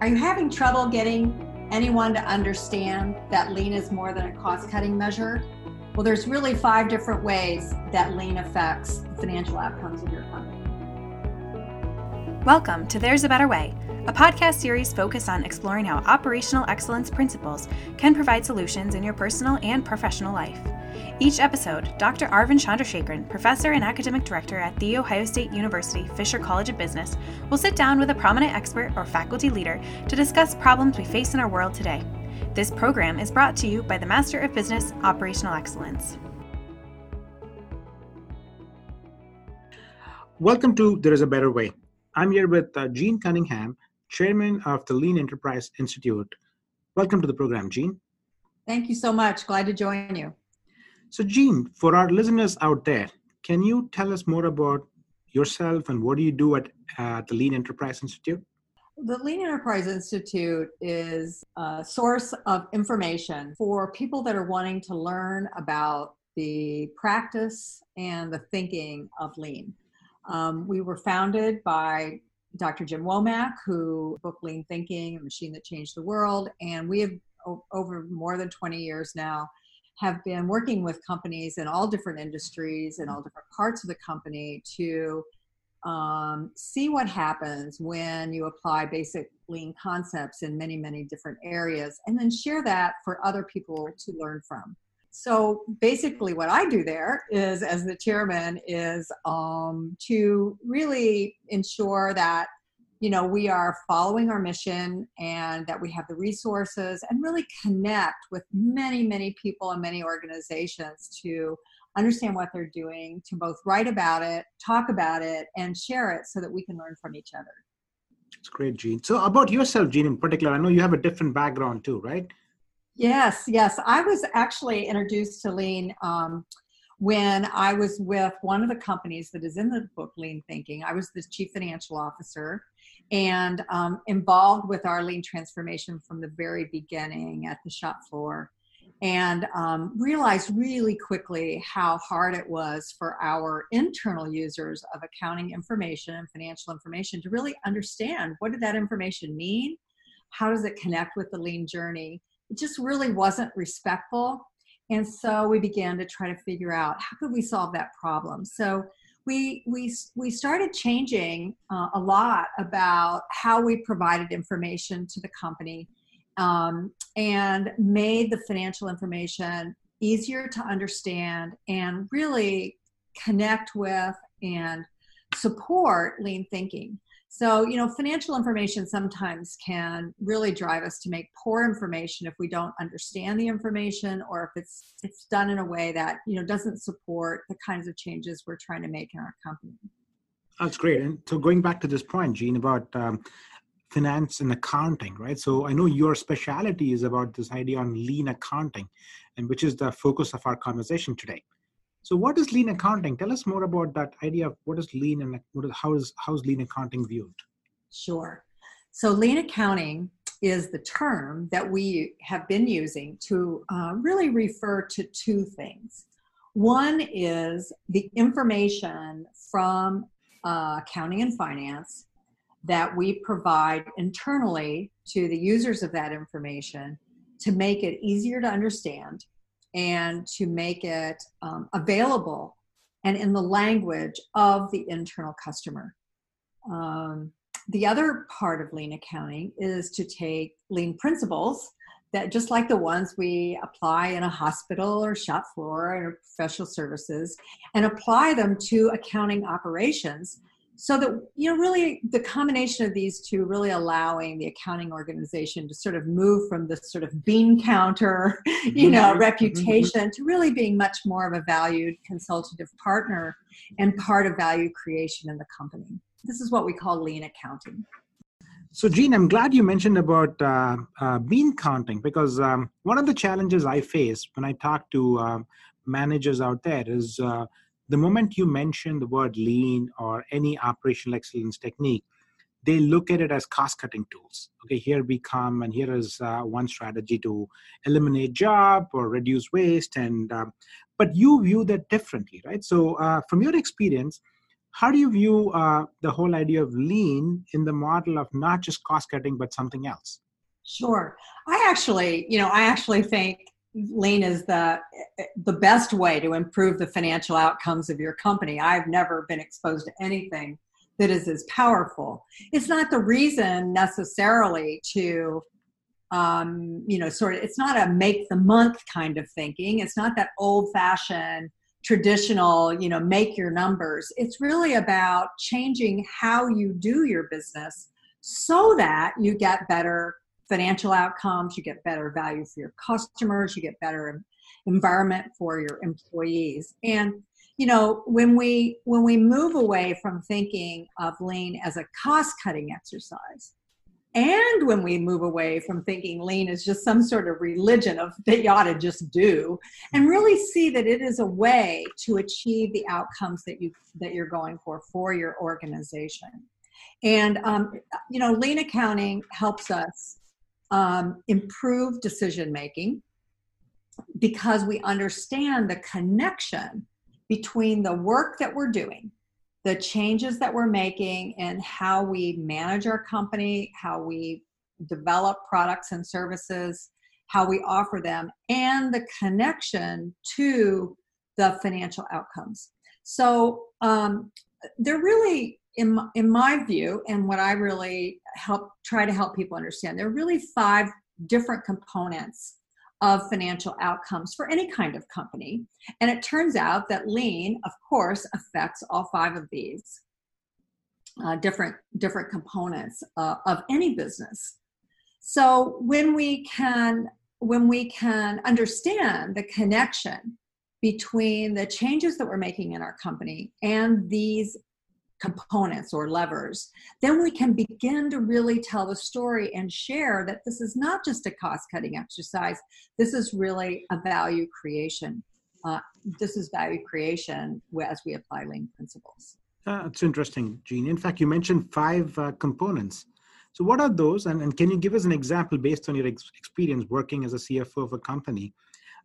Are you having trouble getting anyone to understand that lean is more than a cost cutting measure? Well, there's really five different ways that lean affects the financial outcomes of your company. Welcome to There's a Better Way, a podcast series focused on exploring how operational excellence principles can provide solutions in your personal and professional life. Each episode, Dr. Arvind Chandrasekaran, professor and academic director at The Ohio State University Fisher College of Business, will sit down with a prominent expert or faculty leader to discuss problems we face in our world today. This program is brought to you by the Master of Business Operational Excellence. Welcome to There is a Better Way. I'm here with uh, Jean Cunningham, chairman of the Lean Enterprise Institute. Welcome to the program, Jean. Thank you so much. Glad to join you. So, Jean, for our listeners out there, can you tell us more about yourself and what do you do at uh, the Lean Enterprise Institute? The Lean Enterprise Institute is a source of information for people that are wanting to learn about the practice and the thinking of lean. Um, we were founded by Dr. Jim Womack, who book Lean Thinking, a machine that changed the world, and we have over more than 20 years now have been working with companies in all different industries and all different parts of the company to um, see what happens when you apply basic lean concepts in many, many different areas, and then share that for other people to learn from. So basically, what I do there is, as the chairman, is um, to really ensure that you know we are following our mission and that we have the resources and really connect with many many people and many organizations to understand what they're doing to both write about it talk about it and share it so that we can learn from each other. It's great Jean so about yourself Jean in particular i know you have a different background too right yes yes. I was actually introduced to lean um, when I was with one of the companies that is in the book Lean Thinking. I was the chief financial officer and um, involved with our lean transformation from the very beginning at the shop floor and um, realized really quickly how hard it was for our internal users of accounting information and financial information to really understand what did that information mean? How does it connect with the lean journey it just really wasn't respectful. And so we began to try to figure out how could we solve that problem. So we we we started changing uh, a lot about how we provided information to the company um, and made the financial information easier to understand and really connect with and support lean thinking so, you know, financial information sometimes can really drive us to make poor information if we don't understand the information or if it's it's done in a way that, you know, doesn't support the kinds of changes we're trying to make in our company. That's great. And so going back to this point, Jean, about um, finance and accounting, right? So I know your specialty is about this idea on lean accounting, and which is the focus of our conversation today. So, what is lean accounting? Tell us more about that idea of what is lean and what is, how is how is lean accounting viewed? Sure. So, lean accounting is the term that we have been using to uh, really refer to two things. One is the information from uh, accounting and finance that we provide internally to the users of that information to make it easier to understand and to make it um, available and in the language of the internal customer. Um, the other part of lean accounting is to take lean principles that just like the ones we apply in a hospital or shop floor or professional services and apply them to accounting operations so that you know really the combination of these two really allowing the accounting organization to sort of move from this sort of bean counter you know mm-hmm. reputation to really being much more of a valued consultative partner and part of value creation in the company. This is what we call lean accounting. So, Jean, I'm glad you mentioned about uh, uh, bean counting because um, one of the challenges I face when I talk to uh, managers out there is uh, the moment you mention the word lean or any operational excellence technique, they look at it as cost cutting tools. Okay, here we come, and here is uh, one strategy to eliminate job or reduce waste. And um, but you view that differently, right? So, uh, from your experience, how do you view uh, the whole idea of lean in the model of not just cost cutting but something else sure i actually you know i actually think lean is the the best way to improve the financial outcomes of your company. I've never been exposed to anything that is as powerful. It's not the reason necessarily to um, you know sort of it's not a make the month kind of thinking. It's not that old fashioned traditional you know make your numbers. It's really about changing how you do your business so that you get better financial outcomes, you get better value for your customers, you get better environment for your employees. And you know, when we when we move away from thinking of lean as a cost cutting exercise, and when we move away from thinking lean is just some sort of religion of that you ought to just do and really see that it is a way to achieve the outcomes that you that you're going for for your organization and um, you know lean accounting helps us um, improve decision making because we understand the connection between the work that we're doing, the changes that we're making, and how we manage our company, how we develop products and services, how we offer them, and the connection to the financial outcomes. So um, they're really in in my view and what i really help try to help people understand there are really five different components of financial outcomes for any kind of company. And it turns out that lean of course affects all five of these uh, different different components uh, of any business. So when we can when we can understand the connection between the changes that we're making in our company and these components or levers, then we can begin to really tell the story and share that this is not just a cost cutting exercise, this is really a value creation. Uh, this is value creation as we apply lean principles. Uh, it's interesting, Jean. In fact, you mentioned five uh, components. So, what are those? And, and, can you give us an example based on your ex- experience working as a CFO of a company?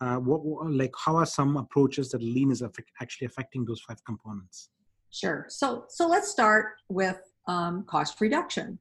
Uh, what, like, how are some approaches that lean is actually affecting those five components? Sure. So so let's start with um, cost reduction.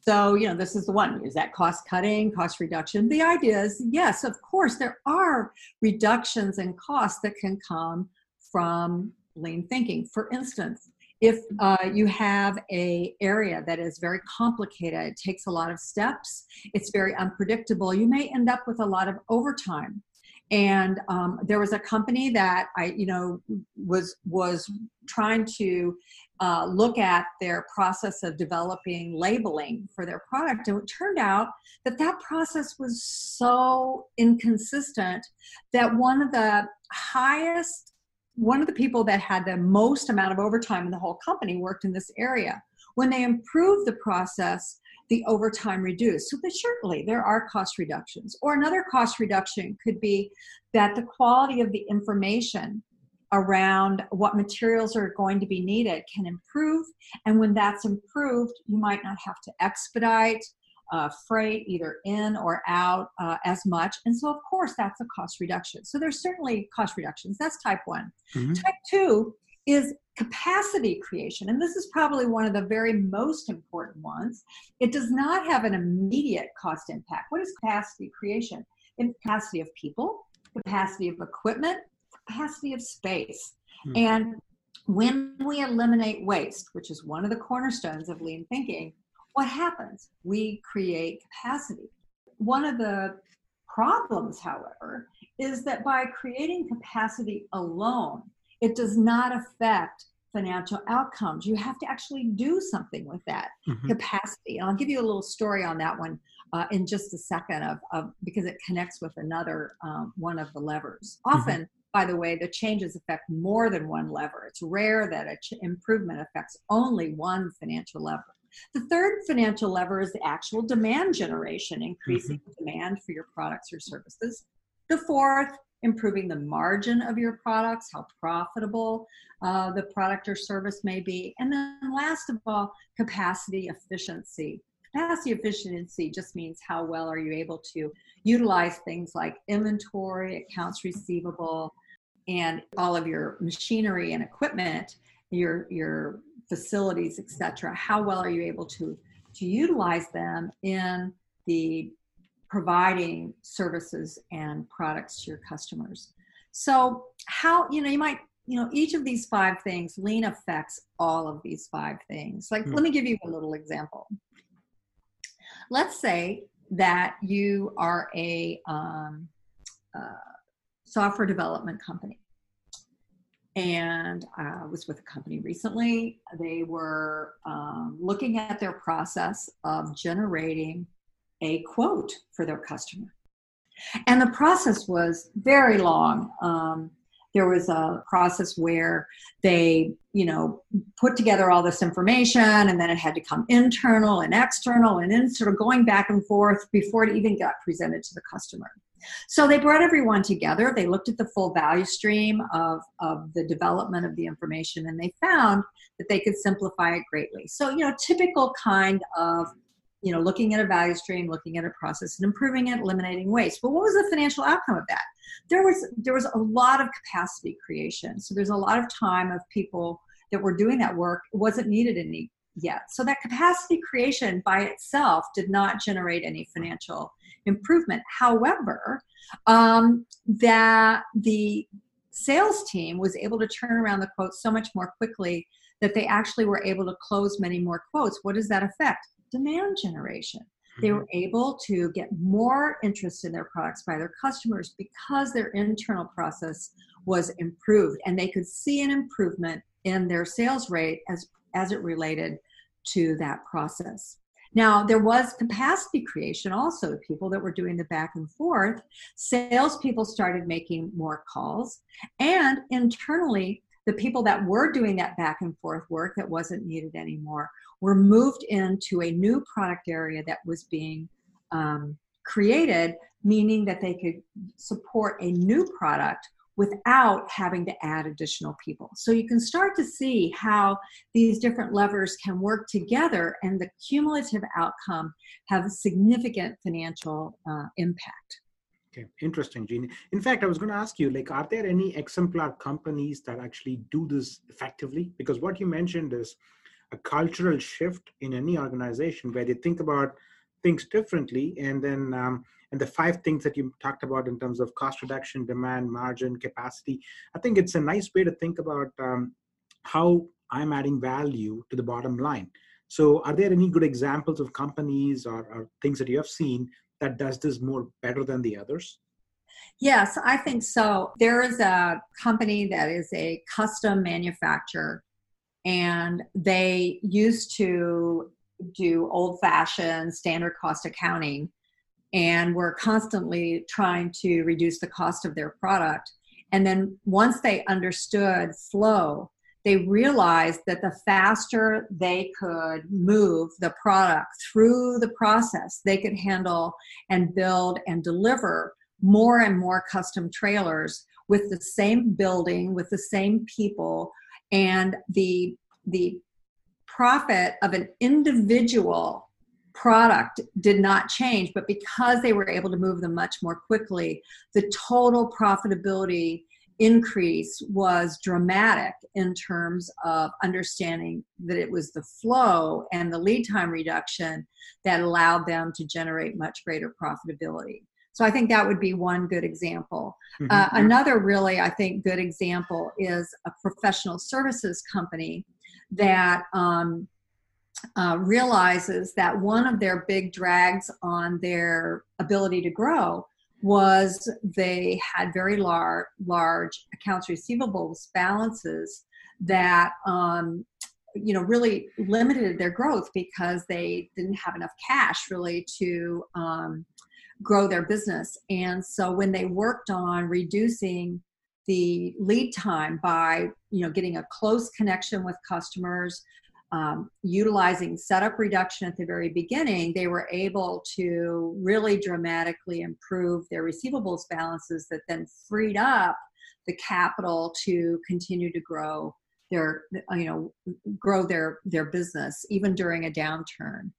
So you know this is the one. Is that cost cutting, cost reduction? The idea is yes, of course there are reductions in costs that can come from lean thinking. For instance, if uh, you have a area that is very complicated, it takes a lot of steps, it's very unpredictable, you may end up with a lot of overtime and um, there was a company that i you know was was trying to uh, look at their process of developing labeling for their product. And it turned out that that process was so inconsistent that one of the highest one of the people that had the most amount of overtime in the whole company worked in this area. When they improved the process the overtime reduced. So that certainly there are cost reductions. Or another cost reduction could be that the quality of the information around what materials are going to be needed can improve. And when that's improved, you might not have to expedite uh, freight either in or out uh, as much. And so, of course, that's a cost reduction. So, there's certainly cost reductions. That's type one. Mm-hmm. Type two is capacity creation. And this is probably one of the very most important ones. It does not have an immediate cost impact. What is capacity creation? In capacity of people, capacity of equipment, capacity of space. Mm-hmm. And when we eliminate waste, which is one of the cornerstones of lean thinking, what happens? We create capacity. One of the problems, however, is that by creating capacity alone, it does not affect financial outcomes. You have to actually do something with that mm-hmm. capacity. And I'll give you a little story on that one uh, in just a second of, of, because it connects with another um, one of the levers. Mm-hmm. Often, mm-hmm. by the way, the changes affect more than one lever. It's rare that an ch- improvement affects only one financial lever. The third financial lever is the actual demand generation, increasing mm-hmm. demand for your products or services. The fourth improving the margin of your products, how profitable uh, the product or service may be. And then last of all, capacity efficiency. Capacity efficiency just means how well are you able to utilize things like inventory, accounts receivable, and all of your machinery and equipment your your facilities, etc. How well are you able to to utilize them in the providing services and products to your customers? So how you know you might you know each of these five things lean affects all of these five things like mm. let me give you a little example let's say that you are a um, uh, software development company and I was with a company recently. They were um, looking at their process of generating a quote for their customer. And the process was very long. Um, there was a process where they you know put together all this information and then it had to come internal and external and then sort of going back and forth before it even got presented to the customer so they brought everyone together they looked at the full value stream of, of the development of the information and they found that they could simplify it greatly so you know typical kind of you know looking at a value stream looking at a process and improving it eliminating waste. But what was the financial outcome of that? There was there was a lot of capacity creation. So there's a lot of time of people that were doing that work. It wasn't needed any yet. So that capacity creation by itself did not generate any financial improvement. However um, that the sales team was able to turn around the quotes so much more quickly that they actually were able to close many more quotes. What does that affect demand generation. They were mm-hmm. able to get more interest in their products by their customers because their internal process was improved and they could see an improvement in their sales rate as, as it related to that process. Now, there was capacity creation also, people that were doing the back and forth. Salespeople started making more calls, and internally, the people that were doing that back and forth work that wasn't needed anymore were moved into a new product area that was being um, created, meaning that they could support a new product without having to add additional people. So you can start to see how these different levers can work together and the cumulative outcome have a significant financial uh, impact. Okay, interesting, Jeannie. In fact, I was going to ask you, like, are there any exemplar companies that actually do this effectively? Because what you mentioned is a cultural shift in any organization where they think about things differently. And then um, and the five things that you talked about in terms of cost reduction demand margin capacity i think it's a nice way to think about um, how i'm adding value to the bottom line. So are there any good examples of companies or, or things that you have seen that does this more better than the others? Yes i think so. There is a company that is a custom manufacturer and they used to do old fashioned standard cost accounting and were constantly trying to reduce the cost of their product. And then once they understood flow, they realized that the faster they could move the product through the process, they could handle and build and deliver more and more custom trailers with the same building, with the same people, and the the profit of an individual product did not change but because they were able to move them much more quickly the total profitability increase was dramatic in terms of understanding that it was the flow and the lead time reduction that allowed them to generate much greater profitability so I think that would be one good example. Mm-hmm. Uh, another really, I think, good example is a professional services company that um, uh, realizes that one of their big drags on their ability to grow was they had very large, large accounts receivables balances that um, you know really limited their growth because they didn't have enough cash really to um, grow their business. And so when they worked on reducing the lead time by you know getting a close connection with customers um, utilizing setup reduction at the very beginning, they were able to really dramatically improve their receivables balances that then freed up the capital to continue to grow their you know grow their their business even during a downturn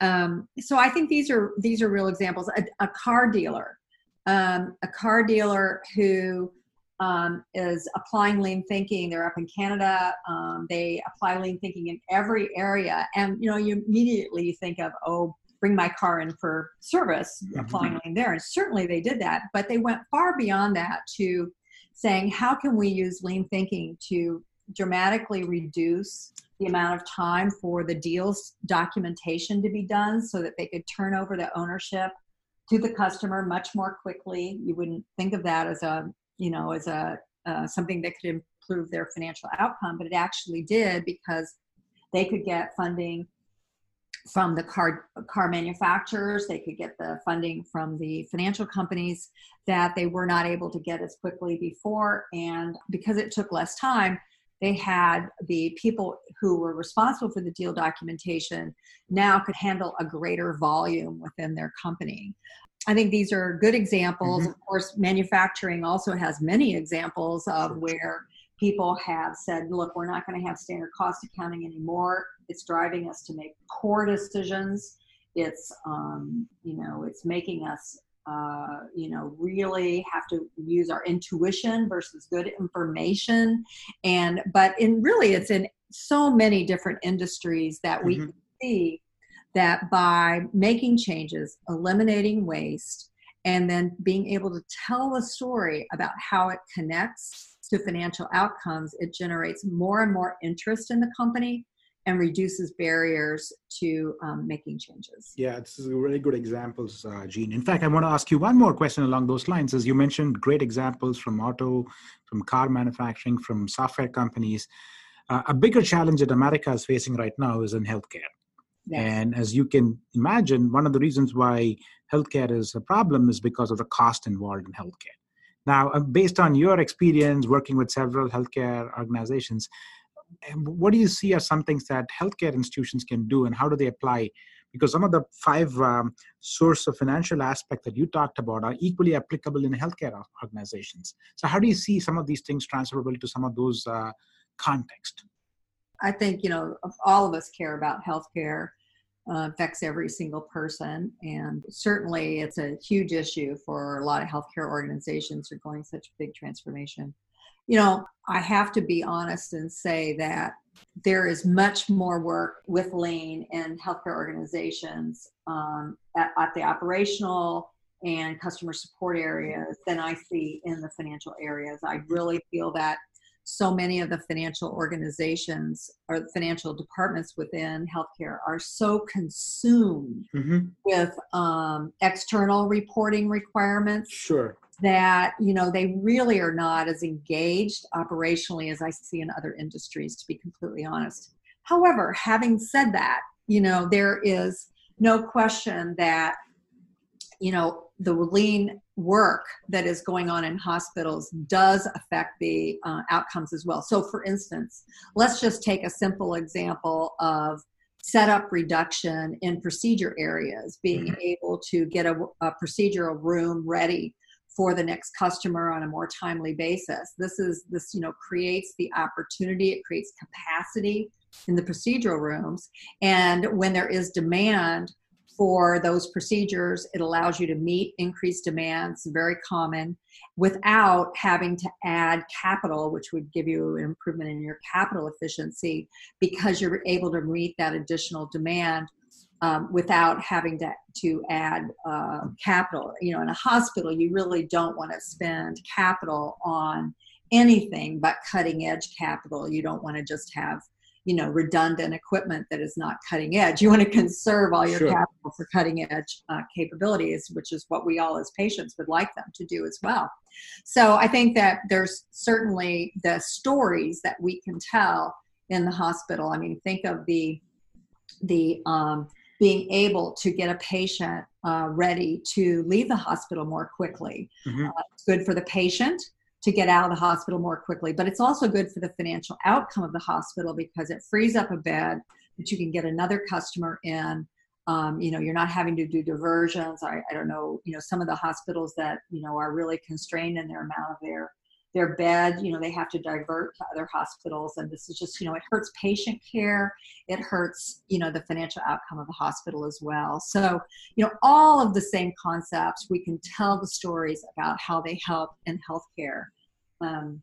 um, so I think these are these are real examples. A, a car dealer, um, a car dealer who um, is applying lean thinking. They're up in Canada. Um, they apply lean thinking in every area, and you know, you immediately think of oh, bring my car in for service, mm-hmm. applying lean there, and certainly they did that. But they went far beyond that to saying how can we use lean thinking to dramatically reduce the amount of time for the deals documentation to be done so that they could turn over the ownership to the customer much more quickly. You wouldn't think of that as a, you know, as a uh, something that could improve their financial outcome, but it actually did because they could get funding from the car car manufacturers. They could get the funding from the financial companies that they were not able to get as quickly before, and because it took less time, they had the people who were responsible for the deal documentation now could handle a greater volume within their company. I think these are good examples. Mm-hmm. Of course, manufacturing also has many examples of where people have said, look, we're not going to have standard cost accounting anymore. It's driving us to make poor decisions. It's, um, you know, it's making us uh, you know, really have to use our intuition versus good information. And, but in really, it's in so many different industries that we mm-hmm. see that by making changes, eliminating waste, and then being able to tell a story about how it connects to financial outcomes, it generates more and more interest in the company and reduces barriers to um, making changes. Yeah, it's really good examples, uh, Jean. In fact, I want to ask you one more question along those lines. As you mentioned, great examples from auto, from car manufacturing, from software companies. Uh, a bigger challenge that America is facing right now is in healthcare. Yes. And as you can imagine, one of the reasons why healthcare is a problem is because of the cost involved in healthcare. Now, uh, based on your experience working with several healthcare organizations, what do you see as some things that healthcare institutions can do and how do they apply? Because some of the five um, source of financial aspect that you talked about are equally applicable in healthcare organizations. So how do you see some of these things transferable to some of those uh, context? I think you know all of us care about healthcare uh, affects every single person and certainly it's a huge issue for a lot of healthcare organizations who are going such big transformation you know, I have to be honest and say that there is much more work with lean in healthcare organizations um, at, at, the operational and customer support areas than I see in the financial areas. I really feel that so many of the financial organizations or financial departments within healthcare are so consumed mm-hmm. with um, external reporting requirements. Sure that you know they really are not as engaged operationally as i see in other industries to be completely honest however having said that you know there is no question that you know the lean work that is going on in hospitals does affect the uh, outcomes as well so for instance let's just take a simple example of setup reduction in procedure areas being mm-hmm. able to get a, a procedural room ready for the next customer on a more timely basis. This is this you know creates the opportunity, it creates capacity in the procedural rooms, and when there is demand for those procedures, it allows you to meet increased demands, very common, without having to add capital, which would give you an improvement in your capital efficiency because you're able to meet that additional demand um, without having to, to add uh, capital. You know, in a hospital, you really don't want to spend capital on anything but cutting edge capital. You don't want to just have, you know, redundant equipment that is not cutting edge. You want to conserve all your sure. capital for cutting edge uh, capabilities, which is what we all as patients would like them to do as well. So I think that there's certainly the stories that we can tell in the hospital. I mean, think of the the um, being able to get a patient uh, ready to leave the hospital more quickly. Mm-hmm. Uh, it's good for the patient to get out of the hospital more quickly, but it's also good for the financial outcome of the hospital because it frees up a bed that you can get another customer in. Um, you know, you're not having to do diversions. I, I don't know, you know, some of the hospitals that, you know, are really constrained in their amount of their their bed you know they have to divert to other hospitals and this is just you know it hurts patient care it hurts you know the financial outcome of the hospital as well so you know all of the same concepts we can tell the stories about how they help in healthcare um,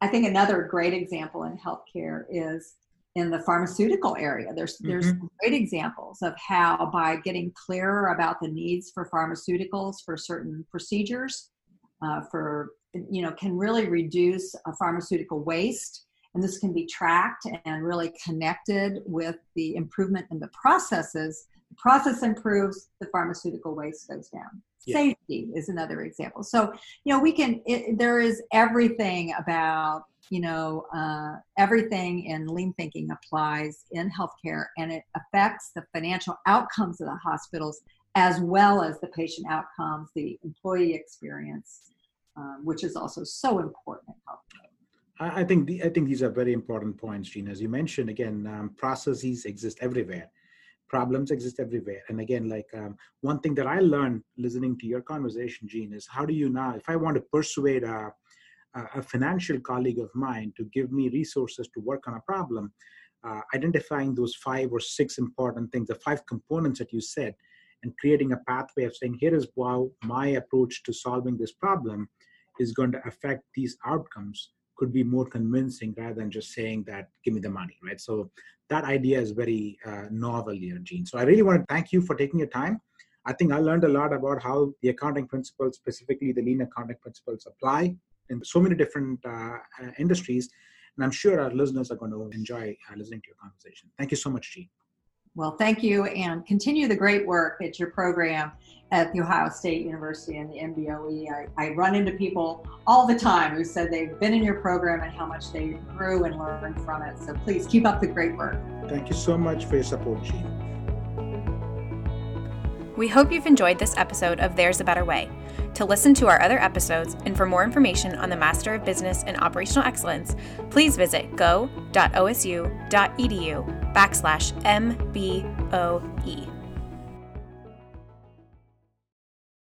I think another great example in healthcare is in the pharmaceutical area. There's there's mm-hmm. great examples of how by getting clearer about the needs for pharmaceuticals for certain procedures, uh, for you know, can really reduce a pharmaceutical waste. And this can be tracked and really connected with the improvement in the processes. The process improves, the pharmaceutical waste goes down. Yeah. Safety is another example. So, you know, we can, it, there is everything about you know, uh, everything in lean thinking applies in healthcare and it affects the financial outcomes of the hospitals as well as the patient outcomes, the employee experience, um, which is also so important. I think the, I think these are very important points, Jean. As you mentioned, again, um, processes exist everywhere, problems exist everywhere, and again, like um, one thing that I learned listening to your conversation, Jean, is how do you now, if I want to persuade a a financial colleague of mine to give me resources to work on a problem, uh, identifying those five or six important things, the five components that you said, and creating a pathway of saying, here is how my approach to solving this problem is going to affect these outcomes could be more convincing rather than just saying that give me the money right so that idea is very uh, novel here Jean so i really want to thank you for taking your time i think i learned a lot about how the accounting principles specifically the lean accounting principles apply in so many different uh, uh, industries. And I'm sure our listeners are going to enjoy uh, listening to your conversation. Thank you so much, Jean. Well, thank you, and continue the great work at your program at the Ohio State University and the MBOE. I, I, run into people all the time who said they've been in your program and how much they grew and learned from it. So please keep up the great work. Thank you so much for your support, Jean. We hope you've enjoyed this episode of There's a Better Way. To listen to our other episodes and for more information on the Master of Business and Operational Excellence, please visit go.osu.edu backslash MBOE.